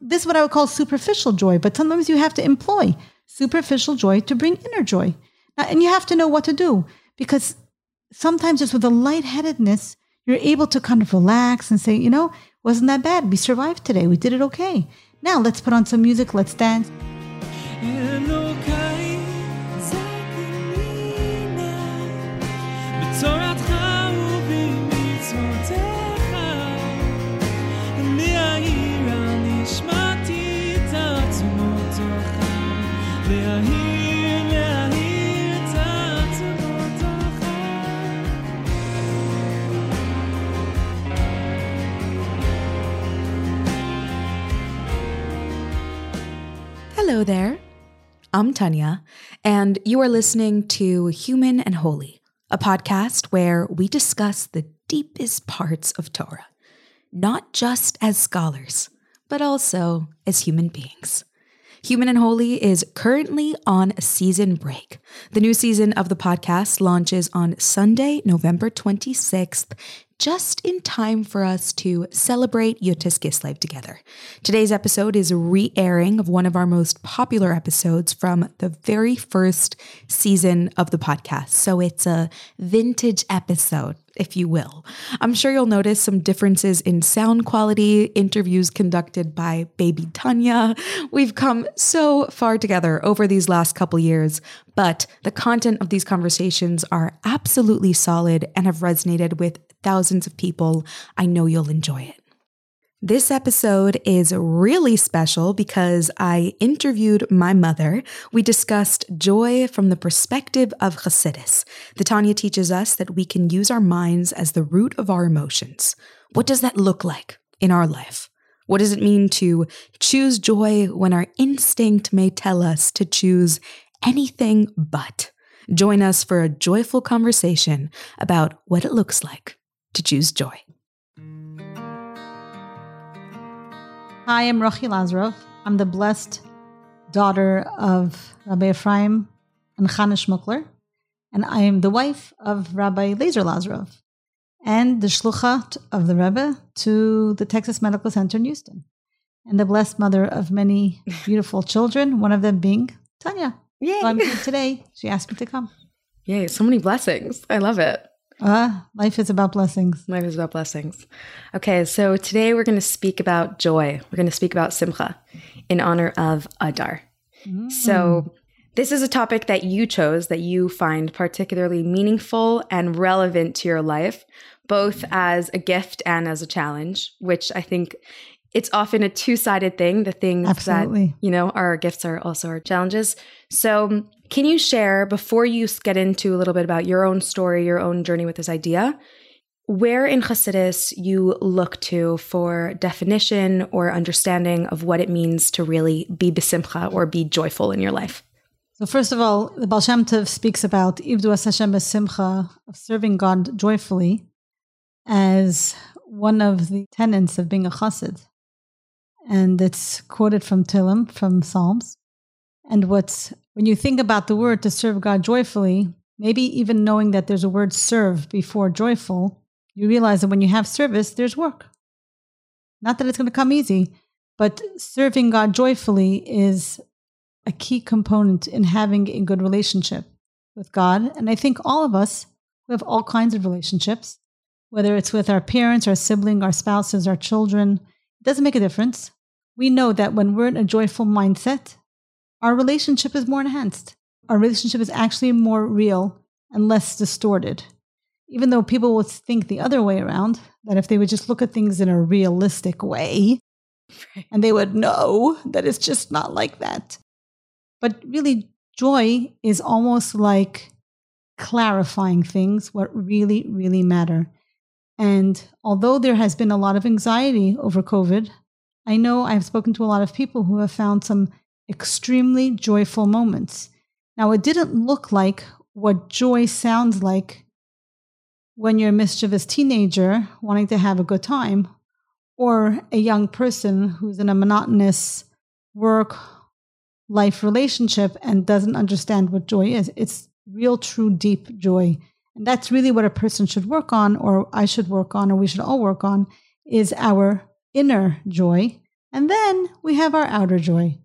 this is what I would call superficial joy, but sometimes you have to employ superficial joy to bring inner joy. And you have to know what to do because sometimes just with a lightheadedness, you're able to kind of relax and say, you know, wasn't that bad. We survived today. We did it okay. Now let's put on some music. Let's dance. Hello there. I'm Tanya, and you are listening to Human and Holy, a podcast where we discuss the deepest parts of Torah, not just as scholars, but also as human beings. Human and Holy is currently on a season break. The new season of the podcast launches on Sunday, November 26th, just in time for us to celebrate Yud Tes Kislev together. Today's episode is a re airing of one of our most popular episodes from the very first season of the podcast. So it's a vintage episode, if you will. I'm sure you'll notice some differences in sound quality, interviews conducted by baby Tanya. We've come so far together over these last couple years, but the content of these conversations are absolutely solid and have resonated with thousands of people. I know you'll enjoy it. This episode is really special because I interviewed my mother. We discussed joy from the perspective of Chassidus. The Tanya teaches us that we can use our minds as the root of our emotions. What does that look like in our life? What does it mean to choose joy when our instinct may tell us to choose anything but? Join us for a joyful conversation about what it looks like to choose joy. Hi, I'm Rochi Lazaroff. I'm the blessed daughter of Rabbi Ephraim and Chana Shmukler, and I am the wife of Rabbi Lazer Lazaroff and the shluchat of the Rebbe to the Texas Medical Center in Houston, and the blessed mother of many beautiful children, one of them being Tanya. Yay! So I'm here today. She asked me to come. Yay, so many blessings. I love it. Uh, life is about blessings. Life is about blessings. Okay, so today we're going to speak about joy. We're going to speak about simcha in honor of Adar. Mm. So, this is a topic that you chose that you find particularly meaningful and relevant to your life, both as a gift and as a challenge, which I think it's often a two-sided thing the things Absolutely. that you know our gifts are also our challenges so can you share before you get into a little bit about your own story your own journey with this idea where in Chassidus you look to for definition or understanding of what it means to really be besimcha or be joyful in your life? So first of all, the Baal Shem Tov speaks about Ivdu Hashem besimcha, of serving God joyfully, as one of the tenets of being a chassid and it's quoted from Tehillim, from Psalms. And what's when you think about the word to serve God joyfully, maybe even knowing that there's a word serve before joyful, you realize that when you have service, there's work. Not that it's going to come easy, but serving God joyfully is a key component in having a good relationship with God. And I think all of us we have all kinds of relationships, whether it's with our parents, our sibling, our spouses, our children, it doesn't make a difference we know that when we're in a joyful mindset, our relationship is more enhanced. Our relationship is actually more real and less distorted. Even though people would think the other way around, that if they would just look at things in a realistic way, and they would know that it's just not like that. But really, joy is almost like clarifying things, what really, really matter. And although there has been a lot of anxiety over COVID, I know I've spoken to a lot of people who have found some extremely joyful moments. Now, it didn't look like what joy sounds like when you're a mischievous teenager wanting to have a good time, or a young person who's in a monotonous work life relationship and doesn't understand what joy is. It's real, true, deep joy. And that's really what a person should work on, or I should work on, or we should all work on, is our inner joy, And then we have our outer joy.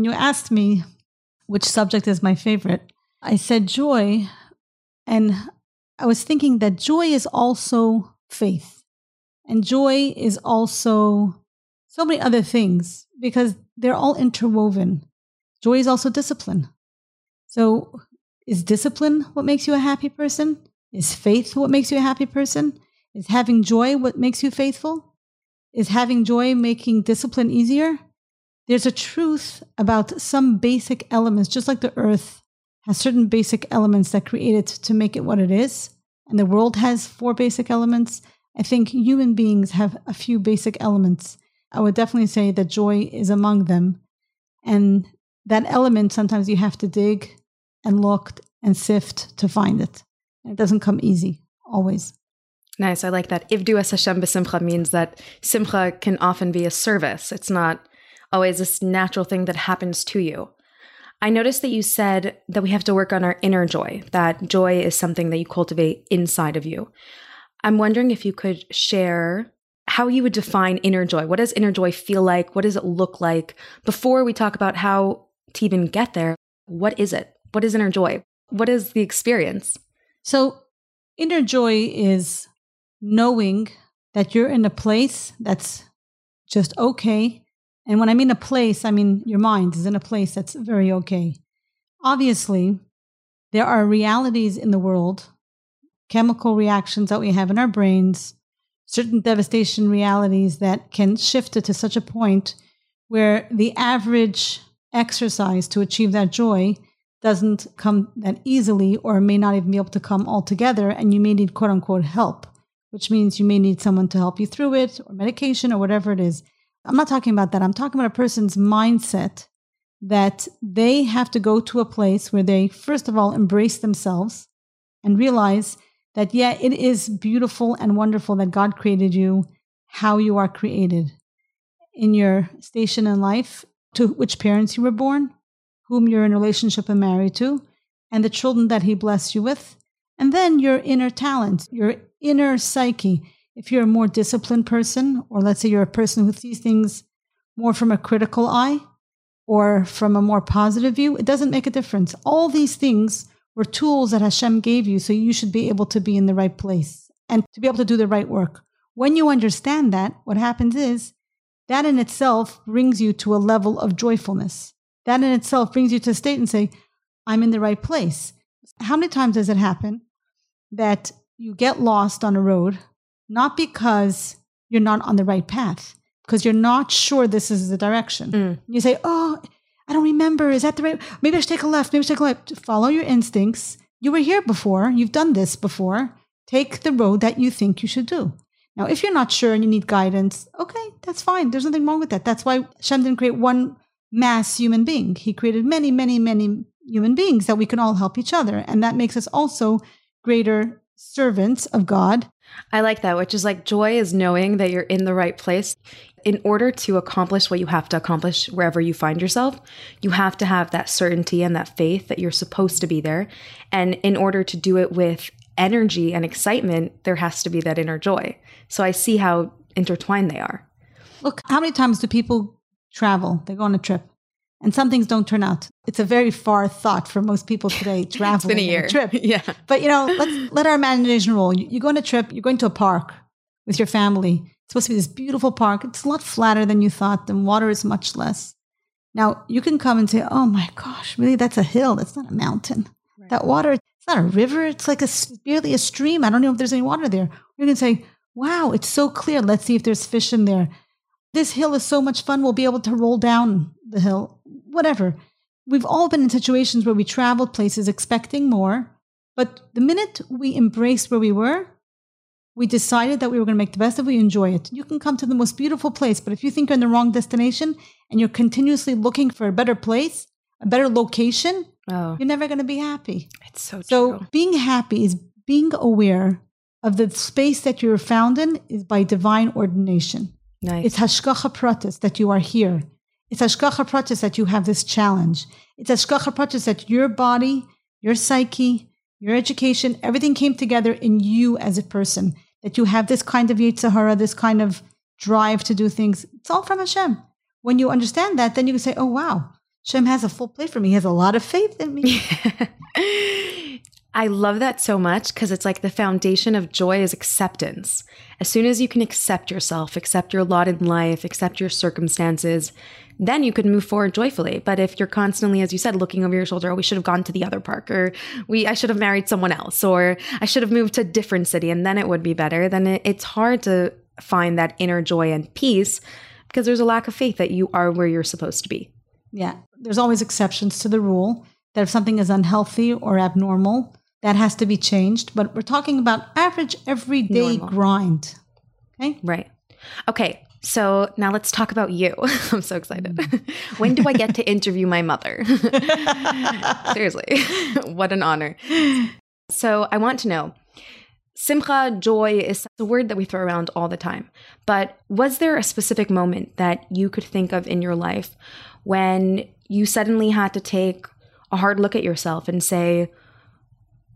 When you asked me which subject is my favorite, I said joy. And I was thinking that joy is also faith. And joy is also so many other things because they're all interwoven. Joy is also discipline. So, is discipline what makes you a happy person? Is faith what makes you a happy person? Is having joy what makes you faithful? Is having joy making discipline easier? There's a truth about some basic elements, just like the earth has certain basic elements that create it to make it what it is. And the world has four basic elements. I think human beings have a few basic elements. I would definitely say that joy is among them. And that element, sometimes you have to dig and look and sift to find it. It doesn't come easy, always. Nice. I like that. Ivdu es Hashem means that simcha can often be a service. It's not always this natural thing that happens to you. I noticed that you said that we have to work on our inner joy, that joy is something that you cultivate inside of you. I'm wondering if you could share how you would define inner joy. What does inner joy feel like? What does it look like? Before we talk about how to even get there, what is it? What is inner joy? What is the experience? So, inner joy is knowing that you're in a place that's just okay. And when I mean a place, I mean your mind is in a place that's very okay. Obviously, there are realities in the world, chemical reactions that we have in our brains, certain devastation realities that can shift it to such a point where the average exercise to achieve that joy doesn't come that easily or may not even be able to come altogether and you may need quote unquote help which means you may need someone to help you through it or medication or whatever it is. I'm not talking about that. I'm talking about a person's mindset that they have to go to a place where they, first of all, embrace themselves and realize that, yeah, it is beautiful and wonderful that God created you how you are created in your station in life, to which parents you were born, whom you're in relationship and married to, and the children that He blessed you with, and then your inner talent, your inner psyche. If you're a more disciplined person, or let's say you're a person who sees things more from a critical eye or from a more positive view, it doesn't make a difference. All these things were tools that Hashem gave you, so you should be able to be in the right place and to be able to do the right work. When you understand that, what happens is that in itself brings you to a level of joyfulness. That in itself brings you to a state and say, I'm in the right place. How many times does it happen that you get lost on a road, not because you're not on the right path, because you're not sure this is the direction. Mm. You say, Oh, I don't remember. Is that the right? Maybe I should take a left. Maybe I should take a left. Follow your instincts. You were here before. You've done this before. Take the road that you think you should do. Now, if you're not sure and you need guidance, okay, that's fine. There's nothing wrong with that. That's why Shem didn't create one mass human being. He created many, many, many human beings that we can all help each other. And that makes us also greater servants of God. I like that, which is like joy is knowing that you're in the right place. In order to accomplish what you have to accomplish wherever you find yourself, you have to have that certainty and that faith that you're supposed to be there. And in order to do it with energy and excitement, there has to be that inner joy. So I see how intertwined they are. Look, how many times do people travel? They go on a trip and some things don't turn out. It's a very far thought for most people today. Traveling, it's been a year, a trip. yeah. But you know, let's let our imagination roll. You, go on a trip. You're going to a park with your family. It's supposed to be this beautiful park. It's a lot flatter than you thought. The water is much less. Now you can come and say, "Oh my gosh, really? That's a hill. That's not a mountain. Right. That water. It's not a river. It's like a barely a stream. I don't know if there's any water there." You can say, "Wow, it's so clear. Let's see if there's fish in there." This hill is so much fun. We'll be able to roll down the hill whatever. We've all been in situations where we traveled places expecting more, but the minute we embraced where we were, we decided that we were going to make the best of it, we enjoy it. You can come to the most beautiful place, but if you think you're in the wrong destination and you're continuously looking for a better place, a better location, oh. you're never going to be happy. It's so So true. being happy is being aware of the space that you're found in is by divine ordination. Nice. It's hashgacha pratis that you are here. It's Hashgacha Pratis that you have this challenge. It's Hashgacha Pratis that your body, your psyche, your education, everything came together in you as a person. That you have this kind of Yetzer Hara, this kind of drive to do things. It's all from Hashem. when you understand that, then you can say, oh, wow, Shem has a full plate for me. He has a lot of faith in me. I love that so much because it's like the foundation of joy is acceptance. As soon as you can accept yourself, accept your lot in life, accept your circumstances, then you could move forward joyfully. But if you're constantly, as you said, looking over your shoulder, oh, we should have gone to the other park, or we, I should have married someone else, or I should have moved to a different city and then it would be better, then it, it's hard to find that inner joy and peace because there's a lack of faith that you are where you're supposed to be. Yeah. There's always exceptions to the rule that if something is unhealthy or abnormal, that has to be changed. But we're talking about average everyday Normal. grind. Okay. Right. Okay. So now let's talk about you. I'm so excited. Mm. when do I get to interview my mother? Seriously, what an honor. So I want to know Simcha, joy, is a word that we throw around all the time. But was there a specific moment that you could think of in your life when you suddenly had to take a hard look at yourself and say,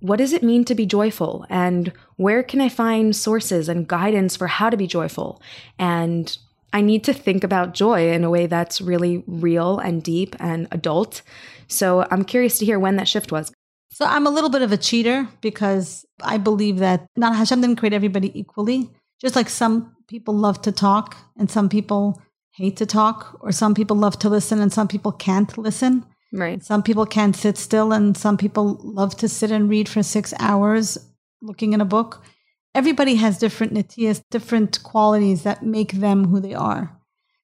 what does it mean to be joyful? And where can I find sources and guidance for how to be joyful? And I need to think about joy in a way that's really real and deep and adult. So I'm curious to hear when that shift was. So I'm a little bit of a cheater because I believe that not Hashem didn't create everybody equally. Just like some people love to talk and some people hate to talk, or some people love to listen and some people can't listen. Right. Some people can't sit still, and some people love to sit and read for six hours looking in a book. Everybody has different nitiyas, different qualities that make them who they are.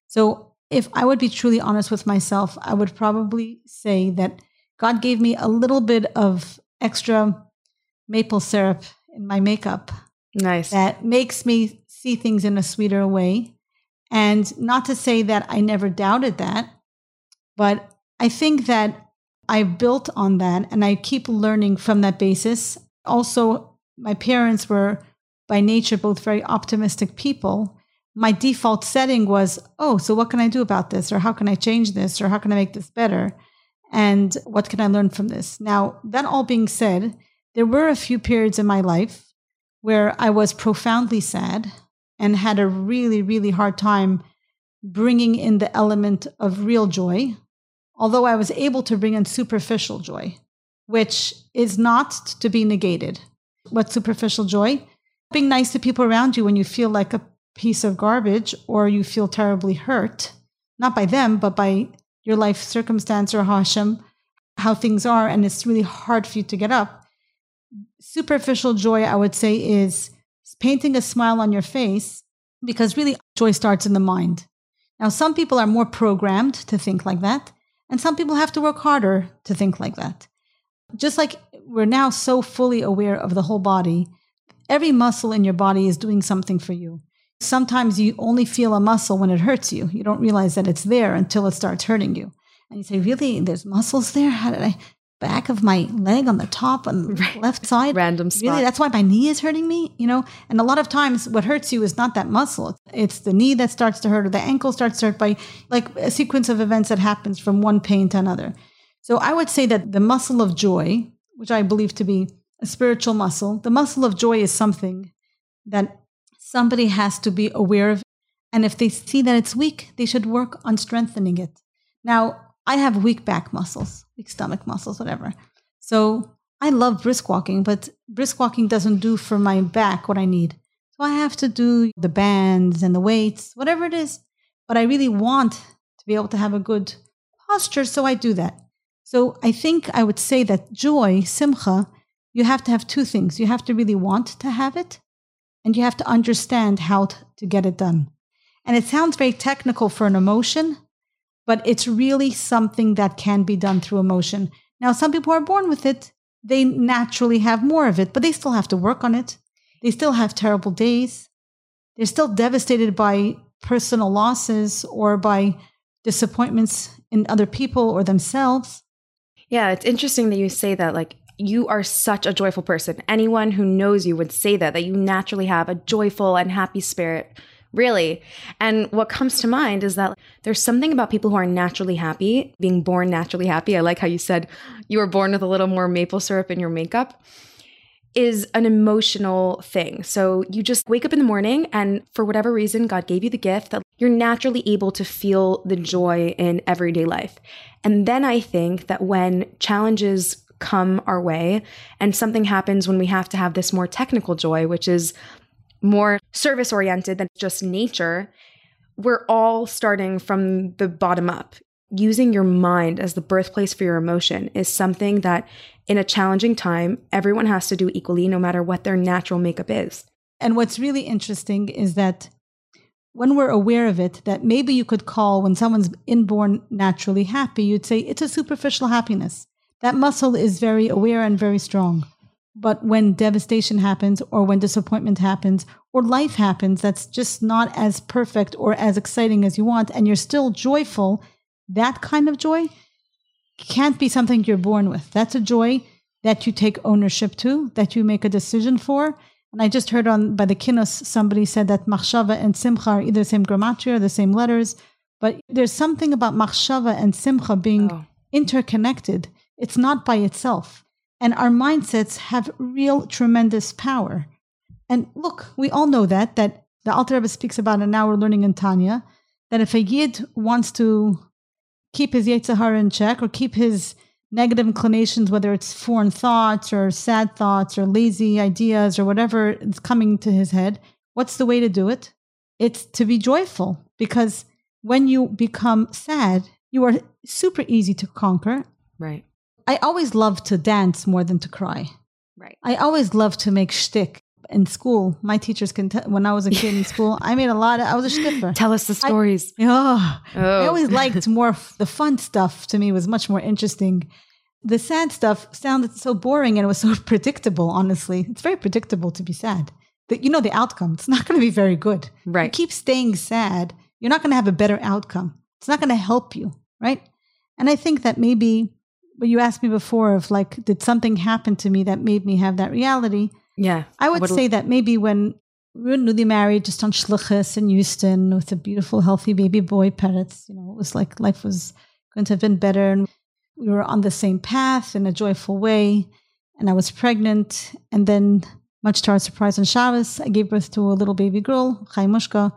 So, if I would be truly honest with myself, I would probably say that God gave me a little bit of extra maple syrup in my makeup. Nice. That makes me see things in a sweeter way. And not to say that I never doubted that, but I think that I built on that and I keep learning from that basis. Also, my parents were by nature both very optimistic people. My default setting was, oh, so what can I do about this? Or how can I change this? Or how can I make this better? And what can I learn from this? Now, that all being said, there were a few periods in my life where I was profoundly sad and had a really, really hard time bringing in the element of real joy although I was able to bring in superficial joy, which is not to be negated. What superficial joy? Being nice to people around you when you feel like a piece of garbage or you feel terribly hurt, not by them, but by your life circumstance or Hashem, how things are, and it's really hard for you to get up. Superficial joy, I would say, is painting a smile on your face because really joy starts in the mind. Now, some people are more programmed to think like that. And some people have to work harder to think like that. Just like we're now so fully aware of the whole body, every muscle in your body is doing something for you. Sometimes you only feel a muscle when it hurts you. You don't realize that it's there until it starts hurting you. And you say, Really? There's muscles there? How did I? Back of my leg on the top on the left side. Random spot. Really, that's why my knee is hurting me, you know? And a lot of times what hurts you is not that muscle. It's the knee that starts to hurt or the ankle starts to hurt by like a sequence of events that happens from one pain to another. So I would say that the muscle of joy, which I believe to be a spiritual muscle, the muscle of joy is something that somebody has to be aware of. And if they see that it's weak, they should work on strengthening it. Now, I have weak back muscles, weak stomach muscles, whatever. So I love brisk walking, but brisk walking doesn't do for my back what I need. So I have to do the bands and the weights, whatever it is. But I really want to be able to have a good posture, so I do that. So I think I would say that joy, simcha, you have to have two things. You have to really want to have it, and you have to understand how to get it done. And it sounds very technical for an emotion, but it's really something that can be done through emotion. Now, some people are born with it, they naturally have more of it, but they still have to work on it. They still have terrible days. They're still devastated by personal losses or by disappointments in other people or themselves. Yeah, it's interesting that you say that. Like, you are such a joyful person. Anyone who knows you would say that, that you naturally have a joyful and happy spirit really. And what comes to mind is that there's something about people who are naturally happy, being born naturally happy. I like how you said you were born with a little more maple syrup in your makeup. is an emotional thing. So you just wake up in the morning, and for whatever reason, God gave you the gift that you're naturally able to feel the joy in everyday life. And then I think that when challenges come our way and something happens when we have to have this more technical joy, which is more service oriented than just nature, we're all starting from the bottom up. Using your mind as the birthplace for your emotion is something that in a challenging time, everyone has to do equally, no matter what their natural makeup is. And what's really interesting is that when we're aware of it, that maybe you could call when someone's inborn naturally happy, you'd say it's a superficial happiness. That muscle is very aware and very strong. But when devastation happens, or when disappointment happens, or life happens that's just not as perfect or as exciting as you want, and you're still joyful, that kind of joy can't be something you're born with. That's a joy that you take ownership to, that you make a decision for. And I just heard on by the Kinnos, somebody said that machshava and simcha are either the same gematria or the same letters. But there's something about machshava and simcha being oh. interconnected. It's not by itself. And our mindsets have real tremendous power. And look, we all know that, that the Alter Rebbe speaks about, and now we're learning in Tanya, that if a Yid wants to keep his Yetzer Hara in check or keep his negative inclinations, whether it's foreign thoughts or sad thoughts or lazy ideas or whatever is coming to his head, what's the way to do it? It's to be joyful because when you become sad, you are super easy to conquer. Right. I always love to dance more than to cry. Right. I always love to make shtick in school. My teachers can tell when I was a kid in school, I made a lot of, I was a stiffer. Tell us the stories. Oh, I, oh, oh. I always liked more, the fun stuff to me was much more interesting. The sad stuff sounded so boring and it was so predictable, honestly. It's very predictable to be sad. That you know the outcome. It's not going to be very good. Right. You keep staying sad, you're not going to have a better outcome. It's not going to help you, right? And I think that maybe but you asked me before of like, did something happen to me that made me have that reality? Yeah. I would say that maybe when we were newly married, just on Shlichus in Houston with a beautiful, healthy baby boy, Peretz, you know, it was like life was going to have been better. And we were on the same path in a joyful way. And I was pregnant. And then, much to our surprise on Shabbos, I gave birth to a little baby girl, Chaimushka,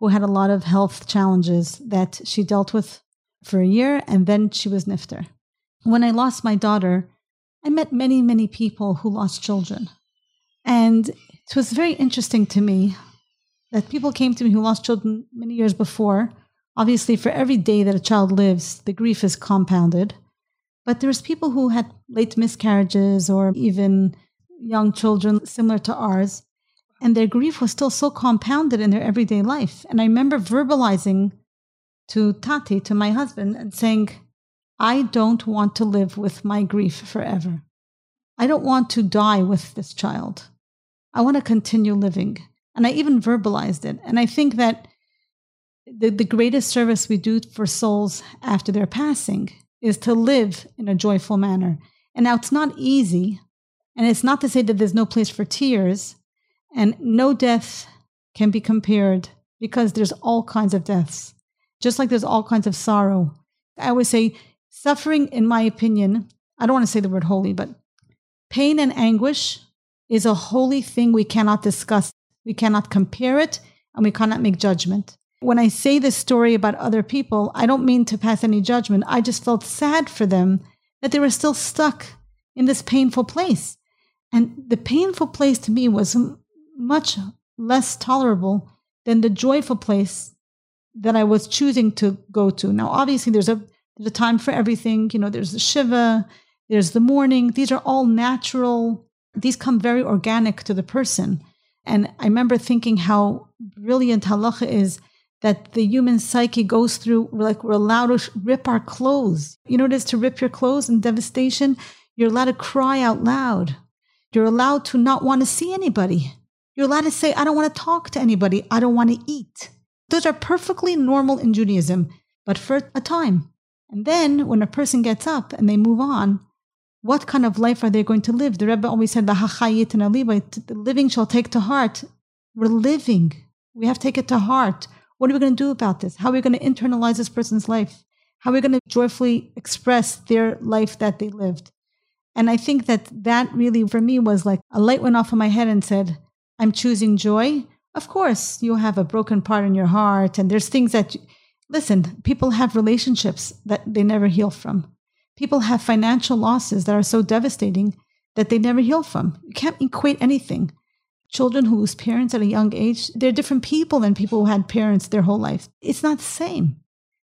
who had a lot of health challenges that she dealt with for a year. And then she was nifter. When I lost my daughter, I met many, many people who lost children. And it was very interesting to me that people came to me who lost children many years before. Obviously, for every day that a child lives, the grief is compounded. But there was people who had late miscarriages or even young children similar to ours, and their grief was still so compounded in their everyday life. And I remember verbalizing to Tati, to my husband, and saying, I don't want to live with my grief forever. I don't want to die with this child. I want to continue living. And I even verbalized it. And I think that the, the greatest service we do for souls after their passing is to live in a joyful manner. And now it's not easy. And it's not to say that there's no place for tears. And no death can be compared because there's all kinds of deaths, just like there's all kinds of sorrow. I always say Suffering, in my opinion, I don't want to say the word holy, but pain and anguish is a holy thing we cannot discuss. We cannot compare it and we cannot make judgment. When I say this story about other people, I don't mean to pass any judgment. I just felt sad for them that they were still stuck in this painful place. And the painful place to me was much less tolerable than the joyful place that I was choosing to go to. Now, obviously, there's a there's a time for everything. You know, there's the Shiva, there's the mourning. These are all natural. These come very organic to the person. And I remember thinking how brilliant halacha is that the human psyche goes through, like we're allowed to rip our clothes. You know what it is to rip your clothes in devastation? You're allowed to cry out loud. You're allowed to not want to see anybody. You're allowed to say, I don't want to talk to anybody. I don't want to eat. Those are perfectly normal in Judaism, but for a time. And then when a person gets up and they move on, what kind of life are they going to live? The Rebbe always said, the living shall take to heart. We're living. We have to take it to heart. What are we going to do about this? How are we going to internalize this person's life? How are we going to joyfully express their life that they lived? And I think that that really, for me, was like a light went off in my head and said, I'm choosing joy. Of course, you have a broken part in your heart, and there's things that, you, listen, people have relationships that they never heal from. People have financial losses that are so devastating that they never heal from. You can't equate anything. Children who lose parents at a young age, they're different people than people who had parents their whole life. It's not the same.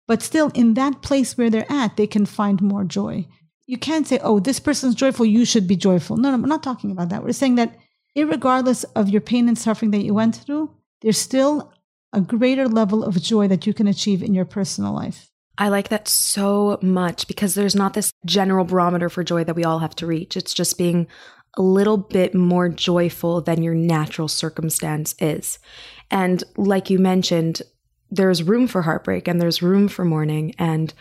But still, in that place where they're at, they can find more joy. You can't say, oh, this person's joyful, you should be joyful. No, no, I'm not talking about that. We're saying that, regardless of your pain and suffering that you went through, there's still a greater level of joy that you can achieve in your personal life. I like that so much because there's not this general barometer for joy that we all have to reach. It's just being a little bit more joyful than your natural circumstance is. And like you mentioned, there's room for heartbreak and there's room for mourning and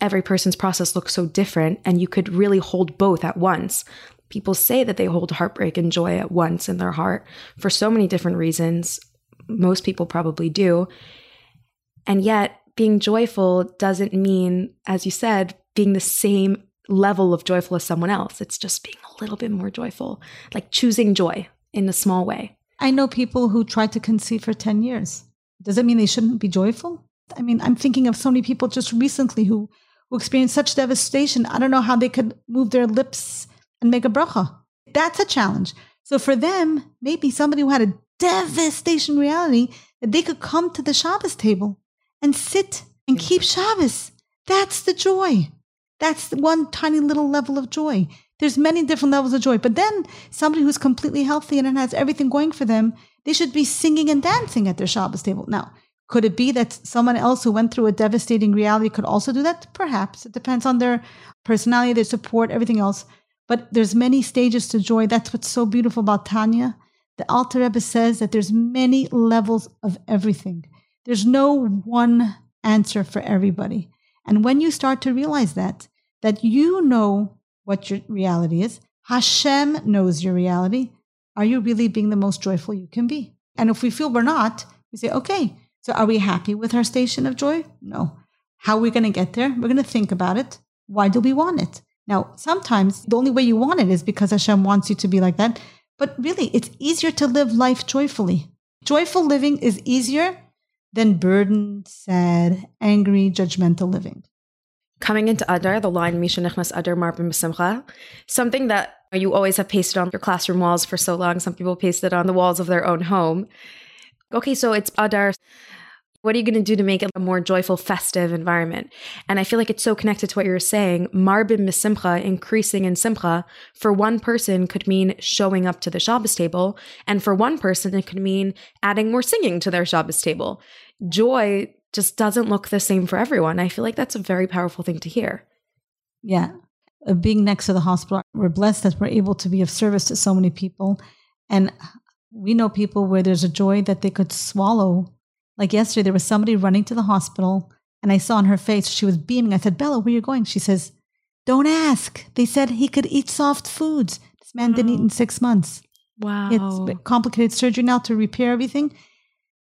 every person's process looks so different and you could really hold both at once. People say that they hold heartbreak and joy at once in their heart for so many different reasons. Most people probably do. And yet being joyful doesn't mean, as you said, being the same level of joyful as someone else. It's just being a little bit more joyful, like choosing joy in a small way. I know people who tried to conceive for 10 years. Does it mean they shouldn't be joyful? I mean, I'm thinking of so many people just recently who, who experienced such devastation. I don't know how they could move their lips and make a bracha. That's a challenge. So for them, maybe somebody who had a devastation reality, that they could come to the Shabbos table and sit and keep Shabbos. That's the joy. That's one tiny little level of joy. There's many different levels of joy. But then somebody who's completely healthy and has everything going for them, they should be singing and dancing at their Shabbos table. Now, could it be that someone else who went through a devastating reality could also do that? Perhaps. It depends on their personality, their support, everything else. But there's many stages to joy. That's what's so beautiful about Tanya. The Alter Rebbe says that there's many levels of everything. There's no one answer for everybody. And when you start to realize that, that you know what your reality is, Hashem knows your reality, are you really being the most joyful you can be? And if we feel we're not, we say, okay, so are we happy with our station of joy? No. How are we going to get there? We're going to think about it. Why do we want it? Now, sometimes the only way you want it is because Hashem wants you to be like that. But really, it's easier to live life joyfully. Joyful living is easier than burdened, sad, angry, judgmental living. Coming into Adar, the line Misha Adar Marbim Simcha, something that you always have pasted on your classroom walls for so long. Some people paste it on the walls of their own home. Okay, so it's Adar. What are you going to do to make it a more joyful, festive environment? And I feel like it's so connected to what you're saying. Marbim misimcha, increasing in simcha, for one person could mean showing up to the Shabbos table. And for one person, it could mean adding more singing to their Shabbos table. Joy just doesn't look the same for everyone. I feel like that's a very powerful thing to hear. Yeah. Uh, being next to the hospital, we're blessed that we're able to be of service to so many people. And we know people where there's a joy that they could swallow like yesterday, there was somebody running to the hospital, and I saw on her face she was beaming. I said, Bella, where are you going? She says, Don't ask. They said he could eat soft foods. This man didn't eat in mm. six months. Wow. It's complicated surgery now to repair everything.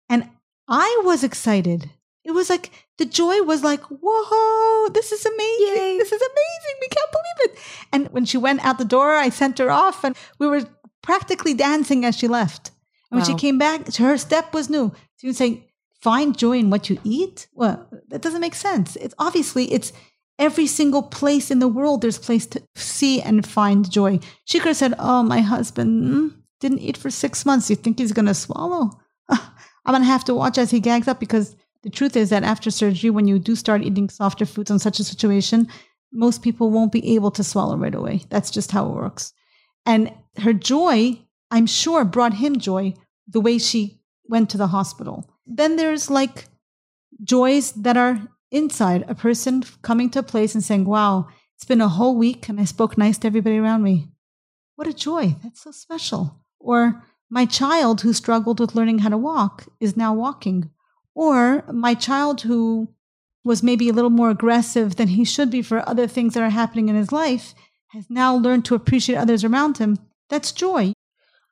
And I was excited. It was like the joy was like, whoa, this is amazing. Yay. This is amazing. We can't believe it. And when she went out the door, I sent her off and we were practically dancing as she left. And when she came back, her step was new. She was saying, find joy in what you eat? Well, that doesn't make sense. It's obviously it's every single place in the world there's place to see and find joy. She could have said, "Oh, my husband mm, didn't eat for six months. You think he's gonna swallow? I'm gonna have to watch as he gags up because the truth is that after surgery, when you do start eating softer foods in such a situation, most people won't be able to swallow right away. That's just how it works. And her joy, I'm sure, brought him joy the way she went to the hospital. Then there's like joys that are inside a person coming to a place and saying, Wow, it's been a whole week and I spoke nice to everybody around me. What a joy. That's so special. Or my child who struggled with learning how to walk is now walking. Or my child who was maybe a little more aggressive than he should be for other things that are happening in his life has now learned to appreciate others around him. That's joy.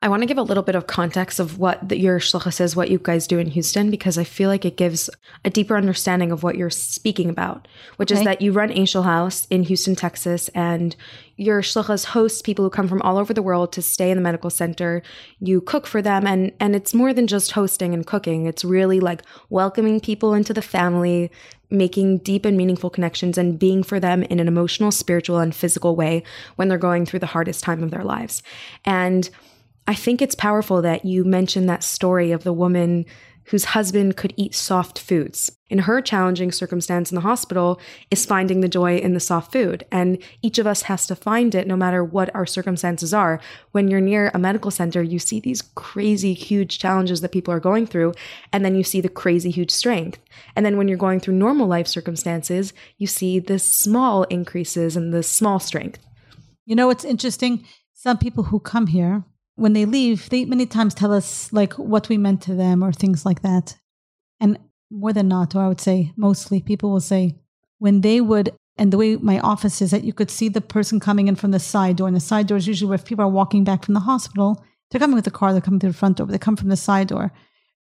I want to give a little bit of context of what the, your shluchas is, what you guys do in Houston, because I feel like it gives a deeper understanding of what you're speaking about, which okay. is that you run Angel House in Houston, Texas, and your shluchas host people who come from all over the world to stay in the medical center. You cook for them, and and it's more than just hosting and cooking. It's really like welcoming people into the family, making deep and meaningful connections, and being for them in an emotional, spiritual, and physical way when they're going through the hardest time of their lives, and I think it's powerful that you mentioned that story of the woman whose husband could eat soft foods. In her challenging circumstance in the hospital is finding the joy in the soft food. And each of us has to find it no matter what our circumstances are. When you're near a medical center, you see these crazy, huge challenges that people are going through, and then you see the crazy, huge strength. And then when you're going through normal life circumstances, you see the small increases and the small strength. You know, it's interesting. Some people who come here when they leave, they many times tell us like what we meant to them or things like that. And more than not, or I would say mostly, people will say when they would, and the way my office is that you could see the person coming in from the side door, and the side door is usually where if people are walking back from the hospital, they're coming with the car, they're coming through the front door, but they come from the side door.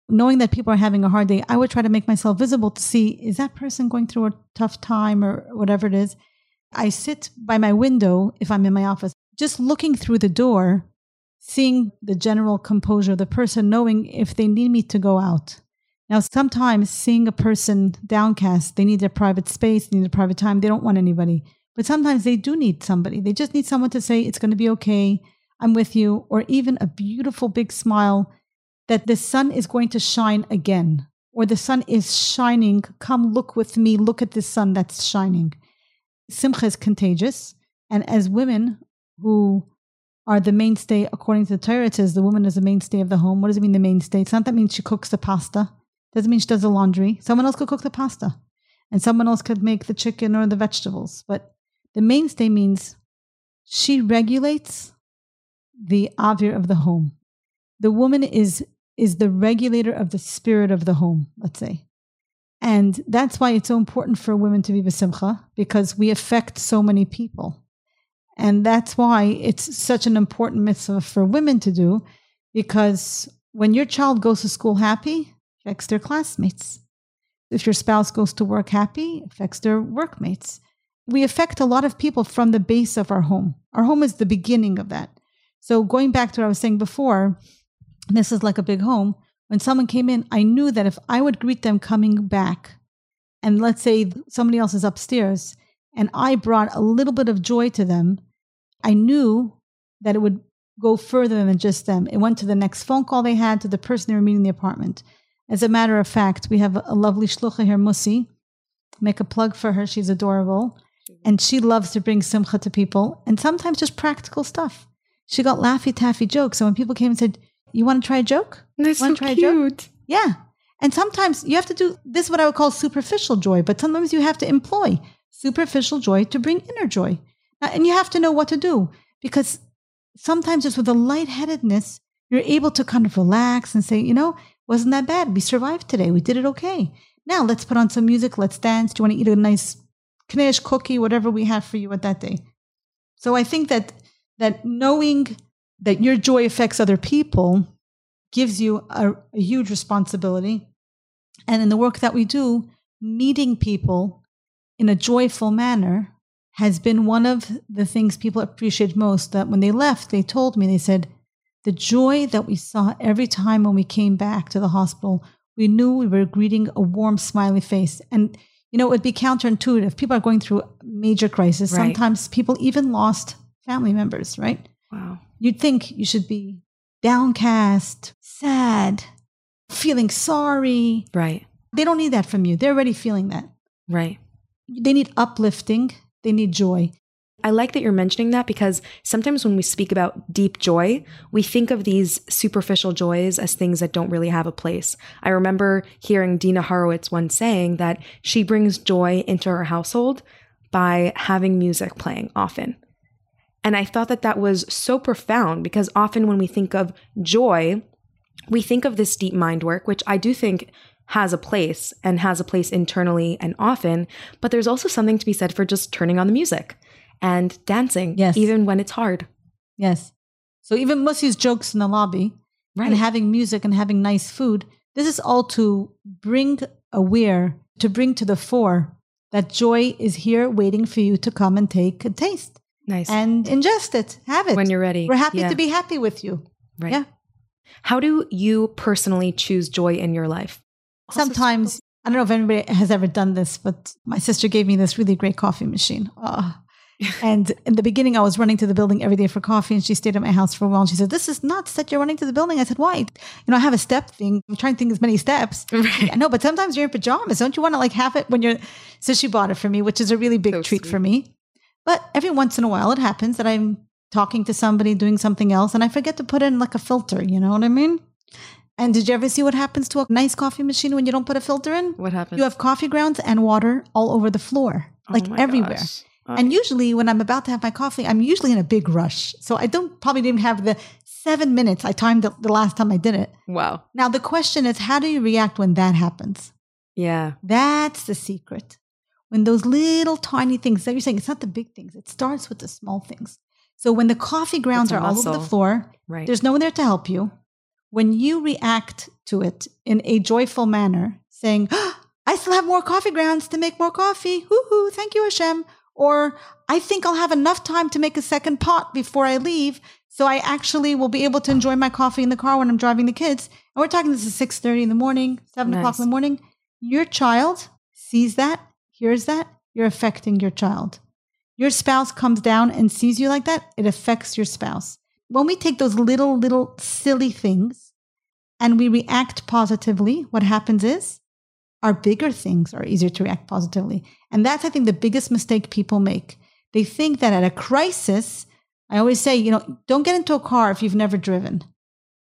Knowing that people are having a hard day, I would try to make myself visible to see is that person going through a tough time or whatever it is. I sit by my window if I'm in my office, just looking through the door seeing the general composure of the person, knowing if they need me to go out. Now, sometimes seeing a person downcast, they need their private space, they need a private time, they don't want anybody. But sometimes they do need somebody. They just need someone to say, It's going to be okay, I'm with you, or even a beautiful big smile that the sun is going to shine again, or the sun is shining. Come look with me, look at the sun that's shining. Simcha is contagious. And as women who are the mainstay, according to the Torah, it says the woman is the mainstay of the home. What does it mean, the mainstay? It's not that means she cooks the pasta. It doesn't mean she does the laundry. Someone else could cook the pasta. And someone else could make the chicken or the vegetables. But the mainstay means she regulates the avir of the home. The woman is is the regulator of the spirit of the home, let's say. And that's why it's so important for women to be besimcha, because we affect so many people. And that's why it's such an important mitzvah for women to do, because when your child goes to school happy, affects their classmates. If your spouse goes to work happy, affects their workmates. We affect a lot of people from the base of our home. Our home is the beginning of that. So going back to what I was saying before, this is like a big home. When someone came in, I knew that if I would greet them coming back, and let's say somebody else is upstairs, and I brought a little bit of joy to them, I knew that it would go further than just them. It went to the next phone call they had to the person they were meeting in the apartment. As a matter of fact, we have a lovely shlucha here, Musi. Make a plug for her. She's adorable. And she loves to bring simcha to people and sometimes just practical stuff. She got laffy taffy jokes. So when people came and said, You want to try a joke? That's so try cute. Yeah. And sometimes you have to do this, what I would call superficial joy, but sometimes you have to employ superficial joy to bring inner joy. Uh, and you have to know what to do because sometimes just with a lightheadedness, you're able to kind of relax and say, you know, wasn't that bad. We survived today. We did it okay. Now let's put on some music. Let's dance. Do you want to eat a nice knish cookie, whatever we have for you at that day? So I think that that knowing that your joy affects other people gives you a, a huge responsibility. And in the work that we do, meeting people in a joyful manner has been one of the things people appreciate most. That when they left, they told me, they said, the joy that we saw every time when we came back to the hospital, we knew we were greeting a warm, smiley face. And, you know, it would be counterintuitive. People are going through major crisis. Right. Sometimes people even lost family members, right? Wow. You'd think you should be downcast, sad, feeling sorry. Right. They don't need that from you. They're already feeling that. Right. They need uplifting they need joy. I like that you're mentioning that because sometimes when we speak about deep joy, we think of these superficial joys as things that don't really have a place. I remember hearing Dina Horowitz once saying that she brings joy into her household by having music playing often. And I thought that that was so profound because often when we think of joy, we think of this deep mind work, which I do think has a place and has a place internally and often, but there's also something to be said for just turning on the music and dancing, yes. even when it's hard. Yes. So even Musi's jokes in the lobby Right. and having music and having nice food, this is all to bring aware, to bring to the fore that joy is here waiting for you to come and take a taste nice. and ingest it, have it. when you're ready. We're happy Yeah. to be happy with you. Right. Yeah. How do you personally choose joy in your life? Sometimes, I don't know if anybody has ever done this, but my sister gave me this really great coffee machine. Ah. and in the beginning, I was running to the building every day for coffee, and she stayed at my house for a while. And she said, This is nuts that you're running to the building. I said, Why? You know, I have a step thing. I'm trying to think as many steps. Right. I know, but sometimes you're in pajamas. Don't you want to like have it when you're? So she bought it for me, which is a really big So treat sweet. for me. But every once in a while, it happens that I'm talking to somebody, doing something else, and I forget to put in like a filter. You know what I mean? And did you ever see what happens to a nice coffee machine when you don't put a filter in? What happens? You have coffee grounds and water all over the floor, Oh like everywhere. And usually, when I'm about to have my coffee, I'm usually in a big rush. So I don't probably didn't have the seven minutes I timed it the last time I did it. wow. Now, the question is, how do you react when that happens? Yeah. That's the secret. When those little tiny things that you're saying, it's not the big things, it starts with the small things. So when the coffee grounds are all over the floor, Right. there's no one there to help you. When you react to it in a joyful manner, saying, I still have more coffee grounds to make more coffee. Woohoo, thank you, Hashem. Or I think I'll have enough time to make a second pot before I leave. So I actually will be able to enjoy my coffee in the car when I'm driving the kids. And we're talking this is 6.30 in the morning, 7 o'clock in the morning. Your child sees that, hears that, you're affecting your child. Your spouse comes down and sees you like that, it affects your spouse. When we take those little, little silly things and we react positively, what happens is our bigger things are easier to react positively. And that's, I think, the biggest mistake people make. They think that at a crisis, I always say, you know, don't get into a car if you've never driven.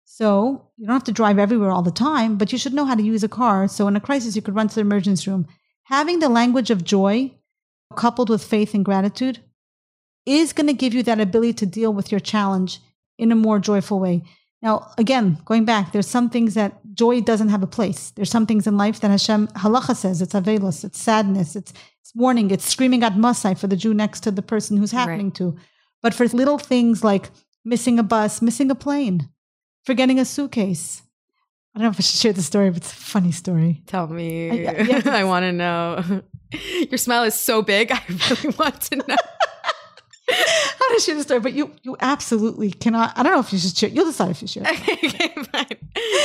So you don't have to drive everywhere all the time, but you should know how to use a car. So in a crisis, you could run to the emergency room. Having the language of joy coupled with faith and gratitude is going to give you that ability to deal with your challenge in a more joyful way. Now, again, going back, there's some things that joy doesn't have a place. There's some things in life that Hashem halacha says it's avelus, it's sadness, it's, it's mourning, it's screaming at Masai for the Jew next to the person who's happening to. But for little things like missing a bus, missing a plane, forgetting a suitcase. I don't know if I should share the story, but it's a funny story. Tell me. I- yeah. I want to know. Your smile is so big. I really want to know. How to share the story, but you you absolutely cannot. I don't know if you should share. You'll decide if you share. okay, fine.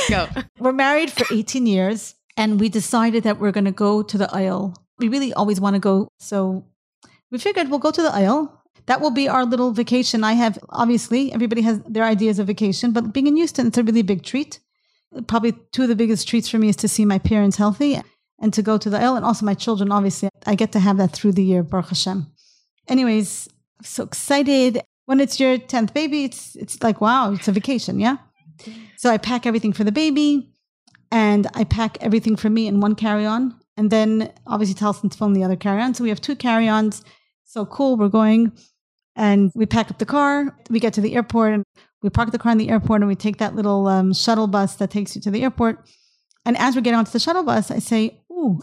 Go. We're married for 18 years, and we decided that we're going to go to the Ohel. We really always want to go, so we figured we'll go to the Ohel. That will be our little vacation. I have obviously everybody has their ideas of vacation, but being in Houston, it's a really big treat. Probably two of the biggest treats for me is to see my parents healthy and to go to the Ohel, and also my children. Obviously, I get to have that through the year, Baruch Hashem. Anyways, So excited. When it's your 10th baby, it's it's like wow, it's a vacation, yeah? So I pack everything for the baby and I pack everything for me in one carry-on. And then obviously Telson's phone the other carry-on. So we have two carry-ons. So cool, we're going. And we pack up the car. We get to the airport and we park the car in the airport and we take that little um, shuttle bus that takes you to the airport. And as we're getting onto the shuttle bus, I say, Ooh,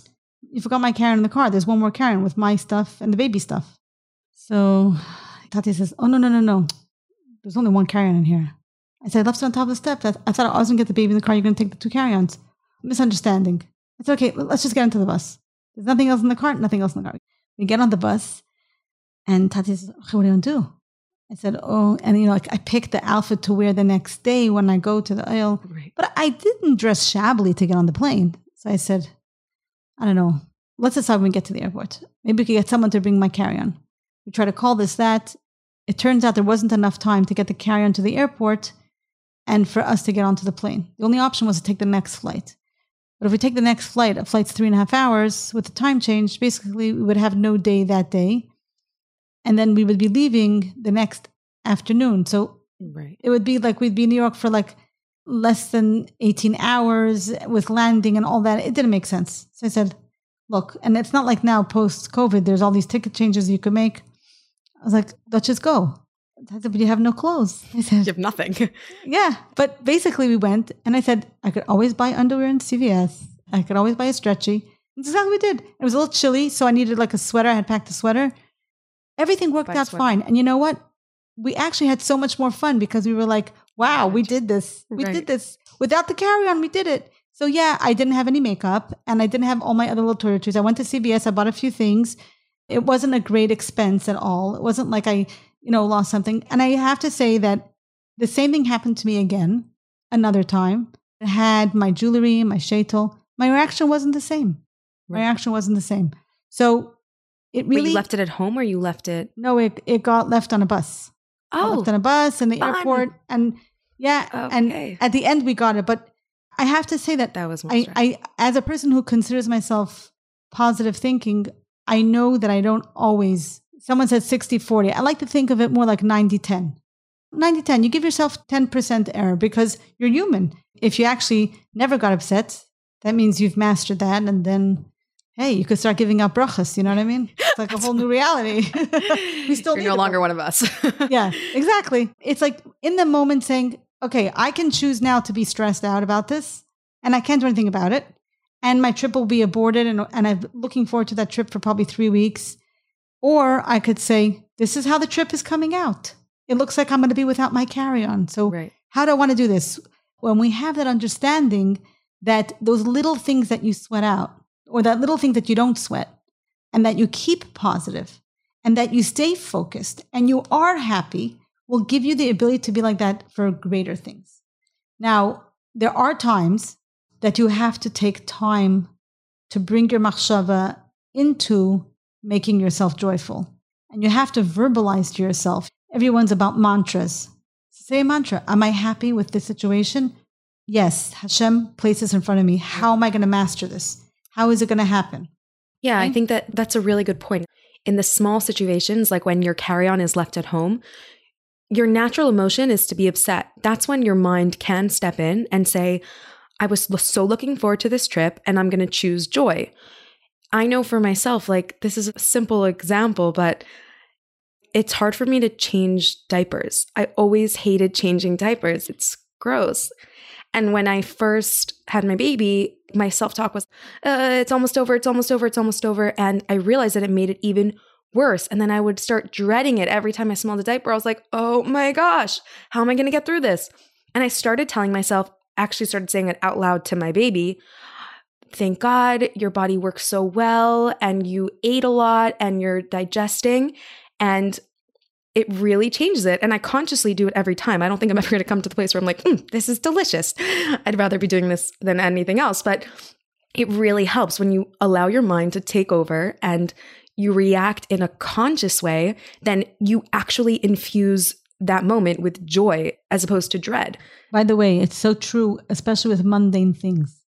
you forgot my carry-on in the car. There's one more carry-on with my stuff and the baby stuff. So Tati says, Oh, no, no, no, no. There's only one carry-on in here. I said, I left it on top of the steps. I, I thought I was going to get the baby in the car. You're going to take the two carry-ons. Misunderstanding. I said, okay, let's just get into the bus. There's nothing else in the car, nothing else in the car. We get on the bus and Tati says, okay, what are you going to do? I said, oh, and you know, like I picked the outfit to wear the next day when I go to the Ohel, Right. but I didn't dress shabbily to get on the plane. So I said, I don't know. Let's decide when we get to the airport. Maybe we could get someone to bring my carry-on. We try to call this that. It turns out there wasn't enough time to get the carry-on to the airport and for us to get onto the plane. The only option was to take the next flight. But if we take the next flight, a flight's three and a half hours with the time change, basically we would have no day that day. And then we would be leaving the next afternoon. So Right. it would be like we'd be in New York for like less than 18 hours with landing and all that. It didn't make sense. So I said, look, and it's not like now post COVID, there's all these ticket changes you could make. I was like, let's just go. I said, but you have no clothes. I said, You have nothing. yeah. But basically, we went and I said, I could always buy underwear in CVS. I could always buy a stretchy. That's exactly what we did. It was a little chilly, so I needed like a sweater. I had packed a sweater. Everything worked Buy out sweater. fine. And you know what? we actually had so much more fun because we were like, wow, we did this. We Right. did this without the carry on. We did it. So yeah, I didn't have any makeup and I didn't have all my other little toiletries. I went to CVS. I bought a few things. It wasn't a great expense at all. It wasn't like I, you know, lost something. And I have to say that the same thing happened to me again another time. I had my jewelry, my shaitel. My reaction wasn't the same. My reaction wasn't the same. So it Wait, really you left it at home or you left it? no, it it got left on a bus. Oh, left on a bus in the fun. airport, and yeah, Okay. and at the end we got it. But I have to say that that was I. I, as a person who considers myself positive thinking, I know that I don't always. Someone said 60 40. I like to think of it more like 90 10. 90 10. You give yourself 10% error because you're human. If you actually never got upset, that means you've mastered that. And then, hey, you could start giving out brachas. You know what I mean? It's like a whole new reality. we still You're no longer one of us. yeah, exactly. It's like in the moment saying, okay, I can choose now to be stressed out about this and I can't do anything about it. And my trip will be aborted and, and I'm looking forward to that trip for probably three weeks. Or I could say, this is how the trip is coming out. It looks like I'm going to be without my carry on. So, right. how do I want to do this? When we have that understanding that those little things that you sweat out, or that little thing that you don't sweat, and that you keep positive, and that you stay focused, and you are happy, will give you the ability to be like that for greater things. Now, there are times that you have to take time to bring your machshava into making yourself joyful. And you have to verbalize to yourself. Everyone's about mantras. Say a mantra. Am I happy with this situation? Yes. Hashem places in front of me. How am I going to master this? How is it going to happen? Yeah, I think that that's a really good point. In the small situations, like when your carry on is left at home, your natural emotion is to be upset. That's when your mind can step in and say, I was so looking forward to this trip and I'm going to choose joy. I know for myself, like this is a simple example, but it's hard for me to change diapers. I always hated changing diapers. It's gross. And when I first had my baby, my self talk was, uh, it's almost over, it's almost over, it's almost over. And I realized that it made it even worse. And then I would start dreading it every time I smelled a diaper. I was like, oh my gosh, how am I going to get through this? And I started telling myself, actually started saying it out loud to my baby. Thank God your body works so well and you ate a lot and you're digesting. And it really changes it. And I consciously do it every time. I don't think I'm ever going to come to the place where I'm like, "Mm, this is delicious. I'd rather be doing this than anything else. But it really helps when you allow your mind to take over and you react in a conscious way, then you actually infuse that moment with joy as opposed to dread. By the way, it's so true, especially with mundane things.